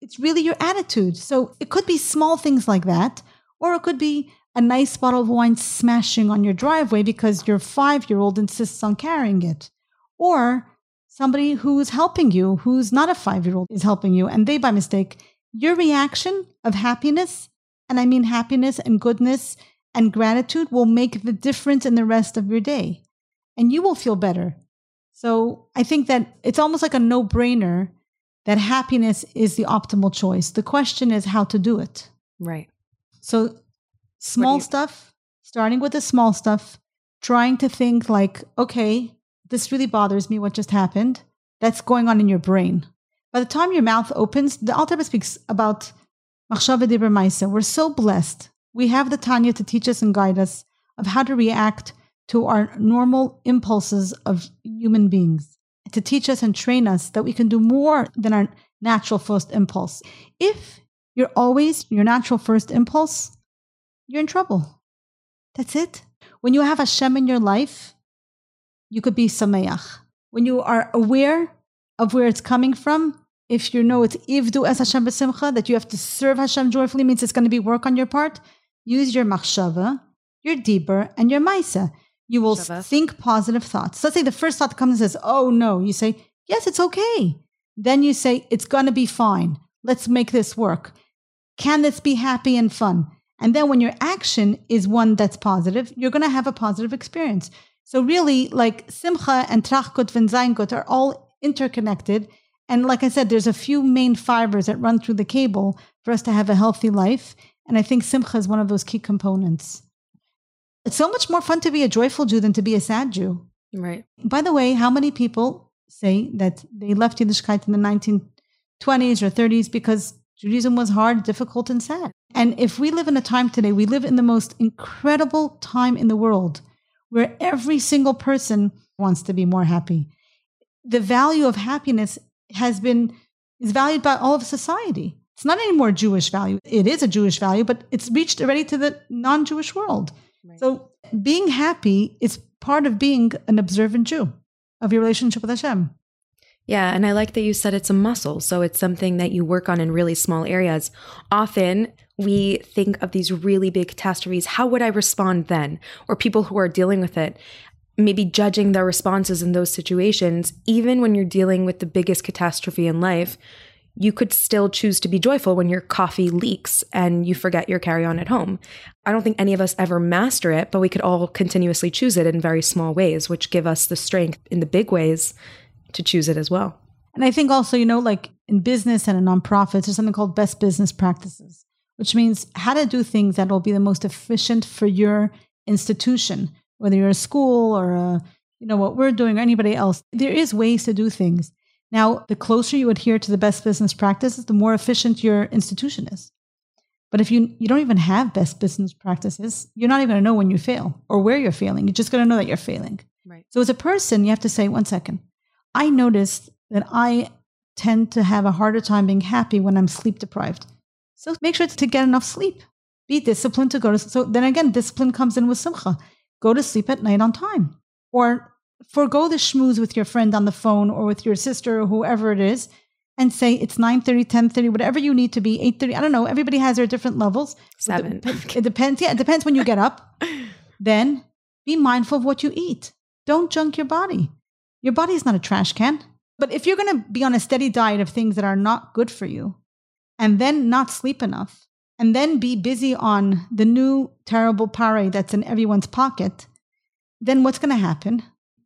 It's really your attitude. So it could be small things like that, or it could be a nice bottle of wine smashing on your driveway because your five year old insists on carrying it, or somebody who's helping you, who's not a five year old, is helping you, and they by mistake. Your reaction of happiness, and I mean happiness and goodness and gratitude, will make the difference in the rest of your day. And you will feel better. So I think that it's almost like a no brainer that happiness is the optimal choice. The question is how to do it. Right. So small you- stuff, starting with the small stuff, trying to think like, okay, this really bothers me, what just happened. That's going on in your brain. By the time your mouth opens, the Alter Rebbe speaks about machshava ma'isa. We're so blessed. We have the Tanya to teach us and guide us of how to react to our normal impulses of human beings, to teach us and train us that we can do more than our natural first impulse. If you're always your natural first impulse, you're in trouble. That's it. When you have Hashem in your life, you could be sameach. When you are aware of where it's coming from, if you know it's ivdu es Hashem b'simcha, that you have to serve Hashem joyfully, means it's going to be work on your part. Use your machshava, your deeper, and your maisa. You will Machshava. think positive thoughts. Let's say the first thought comes and says, "Oh no," you say, "Yes, it's okay." Then you say, "It's going to be fine. Let's make this work." Can this be happy and fun? And then when your action is one that's positive, you're going to have a positive experience. So really, like simcha and tracht gut vet zein gut are all interconnected. And like I said, there's a few main fibers that run through the cable for us to have a healthy life. And I think simcha is one of those key components. It's so much more fun to be a joyful Jew than to be a sad Jew. Right. By the way, how many people say that they left Yiddishkeit in the 1920s or 30s because Judaism was hard, difficult, and sad? And if we live in a time today, we live in the most incredible time in the world where every single person wants to be more happy. The value of happiness has been is valued by all of society. It's not anymore a Jewish value. It is a Jewish value, but it's reached already to the non-Jewish world. Right. So being happy is part of being an observant Jew of your relationship with Hashem. Yeah, and I like that you said it's a muscle. So it's something that you work on in really small areas. Often we think of these really big catastrophes. How would I respond then? Or people who are dealing with it, maybe judging their responses in those situations, even when you're dealing with the biggest catastrophe in life, you could still choose to be joyful when your coffee leaks and you forget your carry on at home. I don't think any of us ever master it, but we could all continuously choose it in very small ways, which give us the strength in the big ways to choose it as well. And I think also, you know, like in business and in nonprofits, there's something called best business practices, which means how to do things that will be the most efficient for your institution, whether you're a school or a, you know, what we're doing or anybody else. There is ways to do things. Now, the closer you adhere to the best business practices, the more efficient your institution is. But if you, you don't even have best business practices, you're not even going to know when you fail or where you're failing. You're just going to know that you're failing. Right. So as a person, you have to say, one second, I noticed that I tend to have a harder time being happy when I'm sleep deprived. So make sure to get enough sleep. Be disciplined to go to so then again, discipline comes in with simcha. Go to sleep at night on time. Or forego the schmooze with your friend on the phone or with your sister or whoever it is and say it's 9.30 10.30 whatever you need to be 8.30 i don't know everybody has their different levels. Seven. it, it depends yeah it depends when you get up. Then be mindful of what you eat. Don't junk your body. Your body is not a trash can but if you're going to be on a steady diet of things that are not good for you and then not sleep enough and then be busy on the new terrible parade that's in everyone's pocket then what's going to happen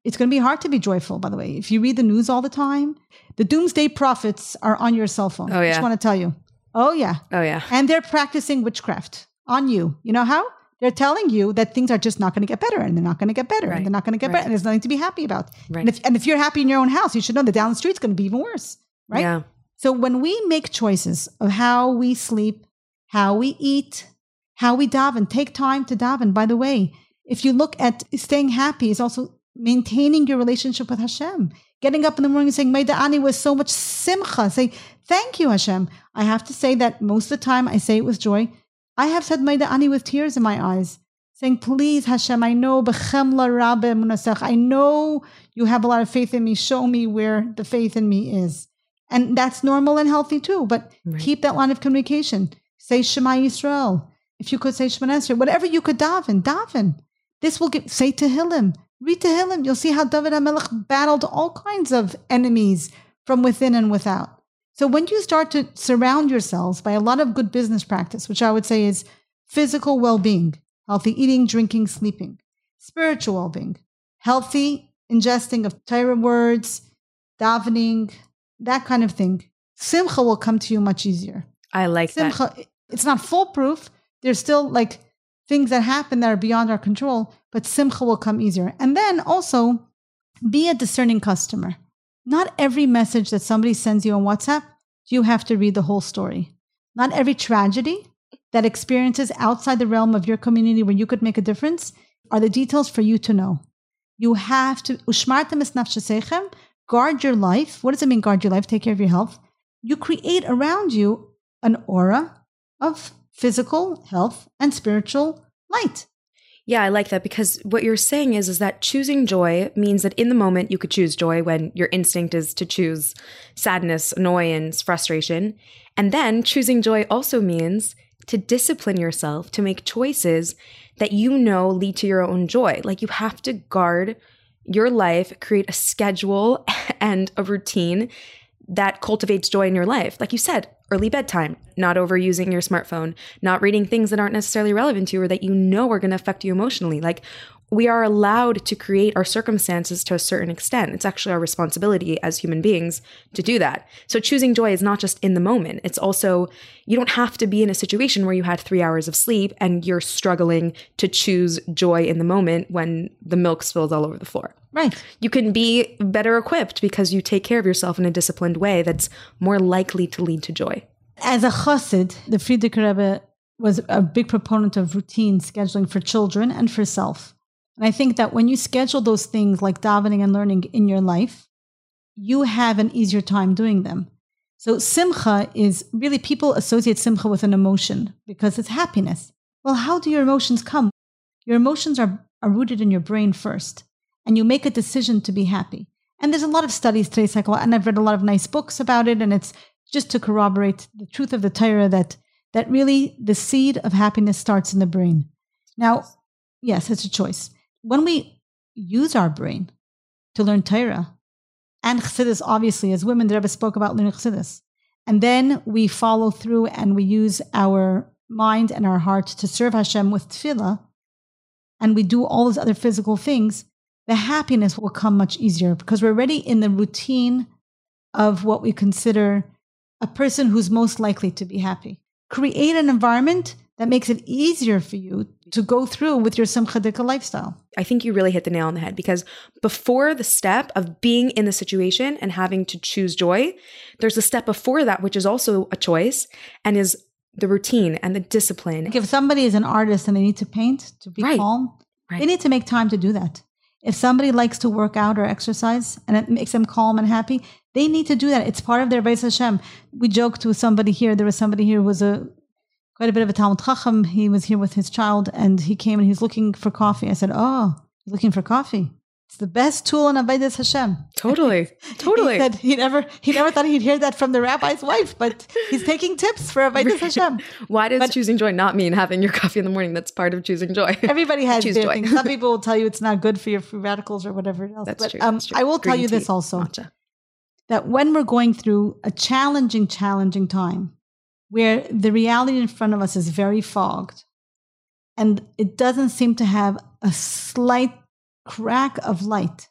it's going to be hard to be joyful, by the way. If you read the news all the time, the doomsday prophets are on your cell phone. Oh, yeah. I just want to tell you. Oh, yeah. Oh, yeah. And they're practicing witchcraft on you. You know how? They're telling you that things are just not going to get better and they're not going to get better right. and they're not going to get right. better and there's nothing to be happy about. Right. And, if, and if you're happy in your own house, you should know that down the street's going to be even worse. Right? Yeah. So when we make choices of how we sleep, how we eat, how we daven, take time to daven. By the way, if you look at staying happy is also maintaining your relationship with Hashem. Getting up in the morning and saying, Modeh Ani was so much simcha. Say, thank you, Hashem. I have to say that most of the time I say it with joy. I have said Modeh Ani with tears in my eyes, saying, please, Hashem, I know I know you have a lot of faith in me. Show me where the faith in me is. And that's normal and healthy too. But right. keep that line of communication. Say Shema Yisrael. If you could say Shema Yisrael, whatever you could daven, daven. This will get, say Tehillim. Read Tehillim. You'll see how David HaMelech battled all kinds of enemies from within and without. So when you start to surround yourselves by a lot of good business practice, which I would say is physical well-being, healthy eating, drinking, sleeping, spiritual well-being, healthy ingesting of Torah words, davening, that kind of thing, simcha will come to you much easier. I like simcha, that. It's not foolproof. There's still like things that happen that are beyond our control, but simcha will come easier. And then also be a discerning customer. Not every message that somebody sends you on WhatsApp, you have to read the whole story. Not every tragedy that experiences outside the realm of your community where you could make a difference are the details for you to know. You have to guard your life. What does it mean guard your life? Take care of your health. You create around you an aura of physical health and spiritual light. Yeah, I like that because what you're saying is is that choosing joy means that in the moment you could choose joy when your instinct is to choose sadness, annoyance, frustration. And then choosing joy also means to discipline yourself to make choices that you know lead to your own joy. Like you have to guard your life, create a schedule and a routine that cultivates joy in your life. Like you said, early bedtime, not overusing your smartphone, not reading things that aren't necessarily relevant to you or that you know are going to affect you emotionally. Like we are allowed to create our circumstances to a certain extent. It's actually our responsibility as human beings to do that. So choosing joy is not just in the moment. It's also, you don't have to be in a situation where you had three hours of sleep and you're struggling to choose joy in the moment when the milk spills all over the floor. Right. You can be better equipped because you take care of yourself in a disciplined way that's more likely to lead to joy. As a chassid, the Frierdiker Rebbe was a big proponent of routine scheduling for children and for self. And I think that when you schedule those things like davening and learning in your life, you have an easier time doing them. So simcha is really people associate simcha with an emotion because it's happiness. Well, how do your emotions come? Your emotions are, are rooted in your brain first, and you make a decision to be happy. And there's a lot of studies today, cycle, and I've read a lot of nice books about it, and it's just to corroborate the truth of the Torah that that really the seed of happiness starts in the brain. Now, yes, it's a choice when we use our brain to learn Torah and Chassidus, obviously, as women, the Rebbe spoke about learning Chassidus, and then we follow through and we use our mind and our heart to serve Hashem with tefillah, and we do all those other physical things, the happiness will come much easier because we're already in the routine of what we consider a person who's most likely to be happy. Create an environment that makes it easier for you to go through with your Simcha Dika lifestyle. I think you really hit the nail on the head because before the step of being in the situation and having to choose joy, there's a step before that, which is also a choice and is the routine and the discipline. Like if somebody is an artist and they need to paint to be right. calm, right. they need to make time to do that. If somebody likes to work out or exercise and it makes them calm and happy, they need to do that. It's part of their Beis Hashem. We joked with somebody here. There was somebody here who was a quite a bit of a Talmid Chacham. He was here with his child and he came and he was looking for coffee. I said, Oh, you're looking for coffee? It's the best tool in Avodas Hashem. Totally, totally. he said he never he never thought he'd hear that from the rabbi's wife, but he's taking tips for Avodas Hashem. Why does but, choosing joy not mean having your coffee in the morning? That's part of choosing joy. Everybody has Choose their joy. things. Some people will tell you it's not good for your free radicals or whatever else. That's but, true. Um, That's true. I will Green tell you tea, this also: matcha. that when we're going through a challenging, challenging time, where the reality in front of us is very fogged and it doesn't seem to have a slight crack of light.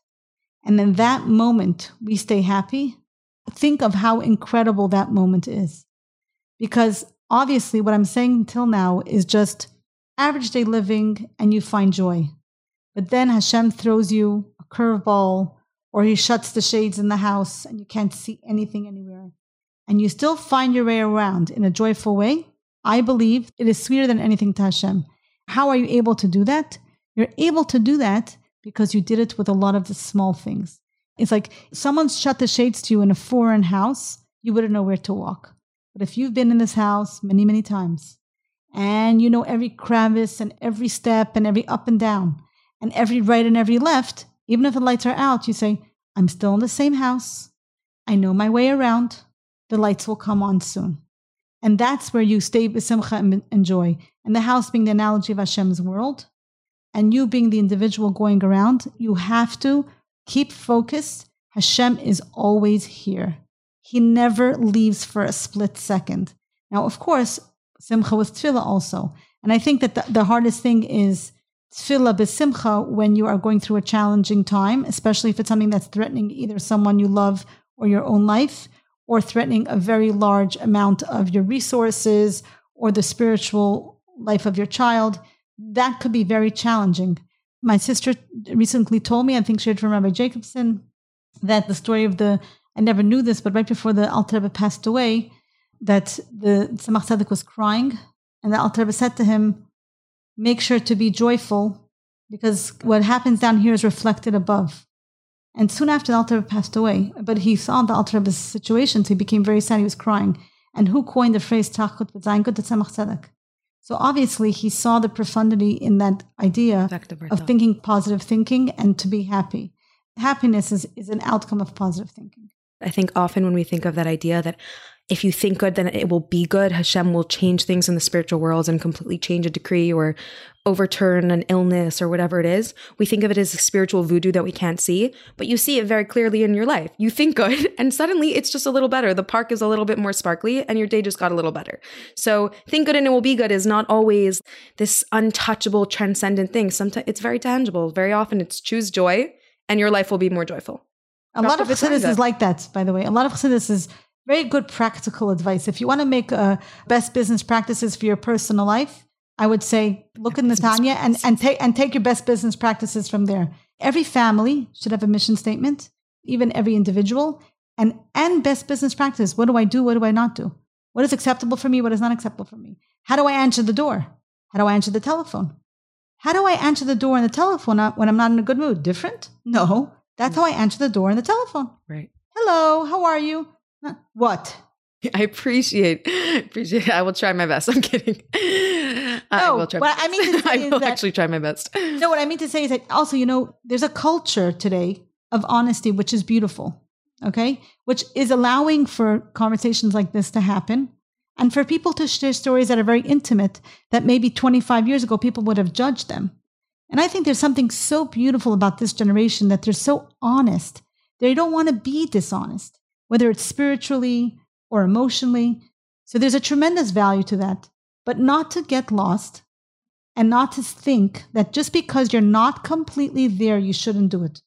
And in that moment, we stay happy. Think of how incredible that moment is. Because obviously, what I'm saying till now is just average day living and you find joy. But then Hashem throws you a curveball or he shuts the shades in the house and you can't see anything anywhere and you still find your way around in a joyful way, I believe it is sweeter than anything to Hashem. How are you able to do that? You're able to do that because you did it with a lot of the small things. It's like someone shut the shades to you in a foreign house, you wouldn't know where to walk. But if you've been in this house many, many times, and you know every crevice and every step and every up and down, and every right and every left, even if the lights are out, you say, I'm still in the same house. I know my way around the lights will come on soon. And that's where you stay b'simcha and enjoy. And the house being the analogy of Hashem's world, and you being the individual going around, you have to keep focused. Hashem is always here. He never leaves for a split second. Now, of course, simcha with tefillah also. And I think that the, the hardest thing is tefillah b'simcha when you are going through a challenging time, especially if it's something that's threatening either someone you love or your own life or threatening a very large amount of your resources or the spiritual life of your child, that could be very challenging. My sister recently told me, I think she heard from Rabbi Jacobson, that the story of the, I never knew this, but right before the Alter Rebbe passed away, that the Tzemach Tzedek was crying, and the Alter Rebbe said to him, make sure to be joyful, because what happens down here is reflected above. And soon after, the Alter passed away. But he saw the Alter Rebbe's situation, so he became very sad. He was crying. And who coined the phrase Tracht gut Tzemach Tzedek? So obviously, he saw the profundity in that idea of thinking positive thinking and to be happy. Happiness is, is an outcome of positive thinking. I think often when we think of that idea that if you think good, then it will be good. Hashem will change things in the spiritual world and completely change a decree or overturn an illness or whatever it is. We think of it as a spiritual voodoo that we can't see, but you see it very clearly in your life. You think good, and suddenly it's just a little better. The park is a little bit more sparkly, and your day just got a little better. So, think good and it will be good is not always this untouchable, transcendent thing. Sometimes it's very tangible. Very often, it's choose joy, and your life will be more joyful. A lot of Chassidus is like that, by the way. A lot of Chassidus is very good practical advice. If you want to make uh, best business practices for your personal life, I would say look in the Tanya and, and take and take your best business practices from there. Every family should have a mission statement, even every individual, and and best business practice. What do I do? What do I not do? What is acceptable for me? What is not acceptable for me? How do I answer the door? How do I answer the telephone? How do I answer the door and the telephone when I'm not in a good mood? Different? No. That's mm. how I answer the door and the telephone. Right. Hello, how are you? What? I appreciate appreciate. It. I will try my best. I'm kidding. No, I will try. What I mean to I will that, actually try my best. No, what I mean to say is that also, you know, there's a culture today of honesty, which is beautiful. Okay, which is allowing for conversations like this to happen, and for people to share stories that are very intimate that maybe 25 years ago people would have judged them. And I think there's something so beautiful about this generation that they're so honest. They don't want to be dishonest whether it's spiritually or emotionally. So there's a tremendous value to that, but not to get lost and not to think that just because you're not completely there, you shouldn't do it.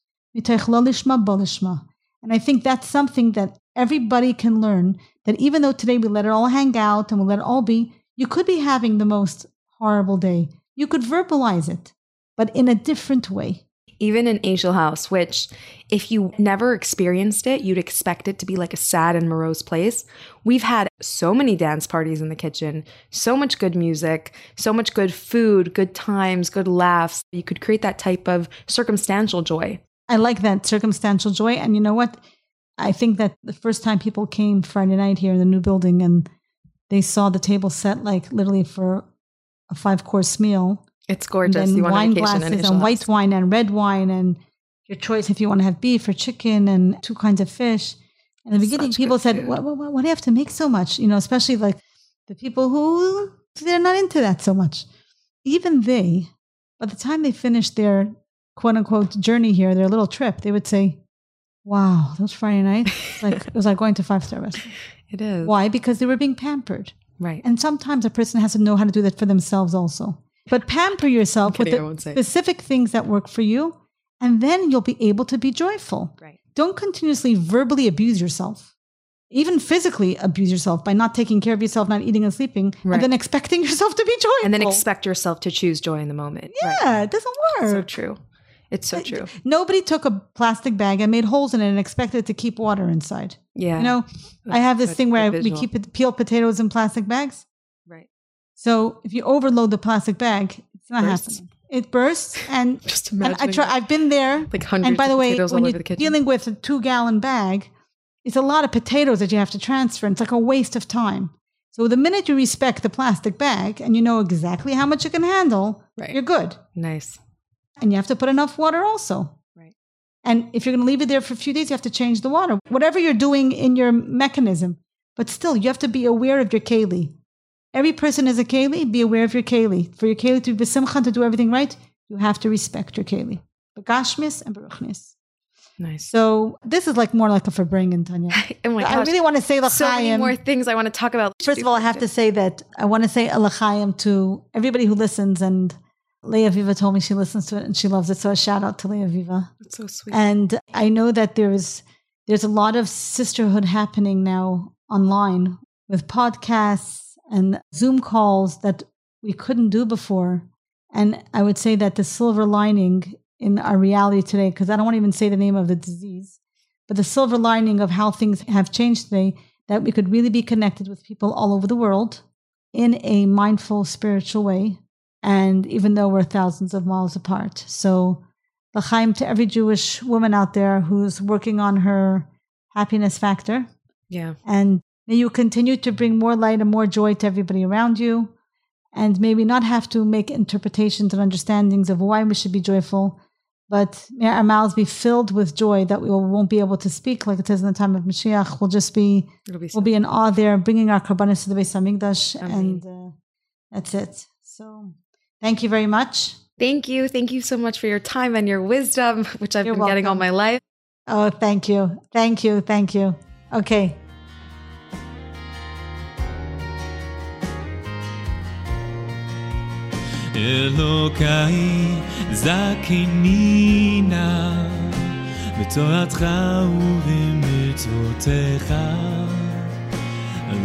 And I think that's something that everybody can learn that even though today we let it all hang out and we let it all be, you could be having the most horrible day. You could verbalize it, but in a different way even in Angel House, which if you never experienced it, you'd expect it to be like a sad and morose place. We've had so many dance parties in the kitchen, so much good music, so much good food, good times, good laughs. You could create that type of circumstantial joy. I like that circumstantial joy. And you know what? I think that the first time people came Friday night here in the new building and they saw the table set like literally for a five course meal it's gorgeous. And you want wine glasses and, and white wine and red wine and your choice if you want to have beef or chicken and two kinds of fish. In the beginning, people said, what, what, what, do you have to make so much? You know, especially like the people who they're not into that so much. Even they, by the time they finished their quote unquote journey here, their little trip, they would say, Wow, those Friday nights, like it was like going to five star restaurant. It is. Why? Because they were being pampered. Right. And sometimes a person has to know how to do that for themselves also. But pamper yourself with the specific things that work for you, and then you'll be able to be joyful. Right. Don't continuously verbally abuse yourself, even physically abuse yourself by not taking care of yourself, not eating and sleeping, right. and then expecting yourself to be joyful. And then expect yourself to choose joy in the moment. Yeah, right. it doesn't work. So true. It's so uh, true. Nobody took a plastic bag and made holes in it and expected to keep water inside. Yeah. You know, I have this thing where I, we keep peeled potatoes in plastic bags. So if you overload the plastic bag, it's not bursts. happening. It bursts, and just imagine. I try. I've been there. Like hundreds. And by the way, when you're dealing with a two-gallon bag, it's a lot of potatoes that you have to transfer. And it's like a waste of time. So the minute you respect the plastic bag and you know exactly how much you can handle, right. you're good. Nice. And you have to put enough water also. Right. And if you're going to leave it there for a few days, you have to change the water. Whatever you're doing in your mechanism, but still, you have to be aware of your keli. Every person is a keli. Be aware of your keli. For your keli to be simcha to do everything right, you have to respect your keli. Begashmis and baruchnis. Nice. So this is like more like a farbrengen, Tanya. oh my gosh. I really want to say l'chaim. So many more things I want to talk about. First of all, I have to say that I want to say l'chaim to everybody who listens. And Leah Viva told me she listens to it and she loves it. So a shout out to Leah Viva. That's so sweet. And I know that there's there's a lot of sisterhood happening now online with podcasts and Zoom calls that we couldn't do before. And I would say that the silver lining in our reality today, because I don't want to even say the name of the disease, but the silver lining of how things have changed today, that we could really be connected with people all over the world in a mindful, spiritual way. And even though we're thousands of miles apart. So, l'chaim to every Jewish woman out there who's working on her happiness factor. Yeah. And May you continue to bring more light and more joy to everybody around you. And may we not have to make interpretations and understandings of why we should be joyful, but may our mouths be filled with joy that we won't be able to speak like it says in the time of Mashiach. We'll just be, be we'll be in awe there, bringing our korbanos to the Beis Hamikdash, Amen. and uh, that's it. So, thank you very much. Thank you. Thank you so much for your time and your wisdom, which I've You're been getting all my life. Oh, thank you, thank you, thank you. Okay. אלוקיי זכני נא בתורתך ובמצוותיך.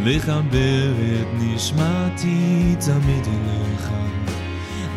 לחבר את נשמתי תמיד אליך.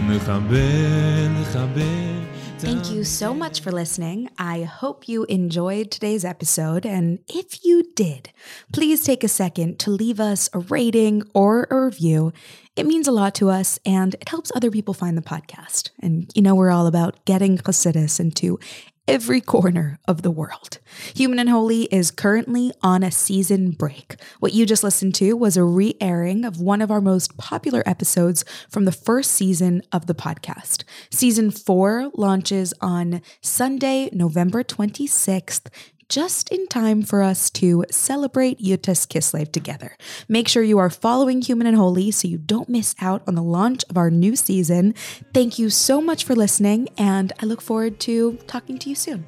לחבר, לחבר Thank you so much for listening. I hope you enjoyed today's episode. And if you did, please take a second to leave us a rating or a review. It means a lot to us and it helps other people find the podcast. And you know, we're all about getting Chassidus into every corner of the world. Human and Holy is currently on a season break. What you just listened to was a re airing of one of our most popular episodes from the first season of the podcast. Season four launches on Sunday, November 26th. Just in time for us to celebrate Yud Tes Kislev together. Make sure you are following Human and Holy so you don't miss out on the launch of our new season. Thank you so much for listening, and I look forward to talking to you soon.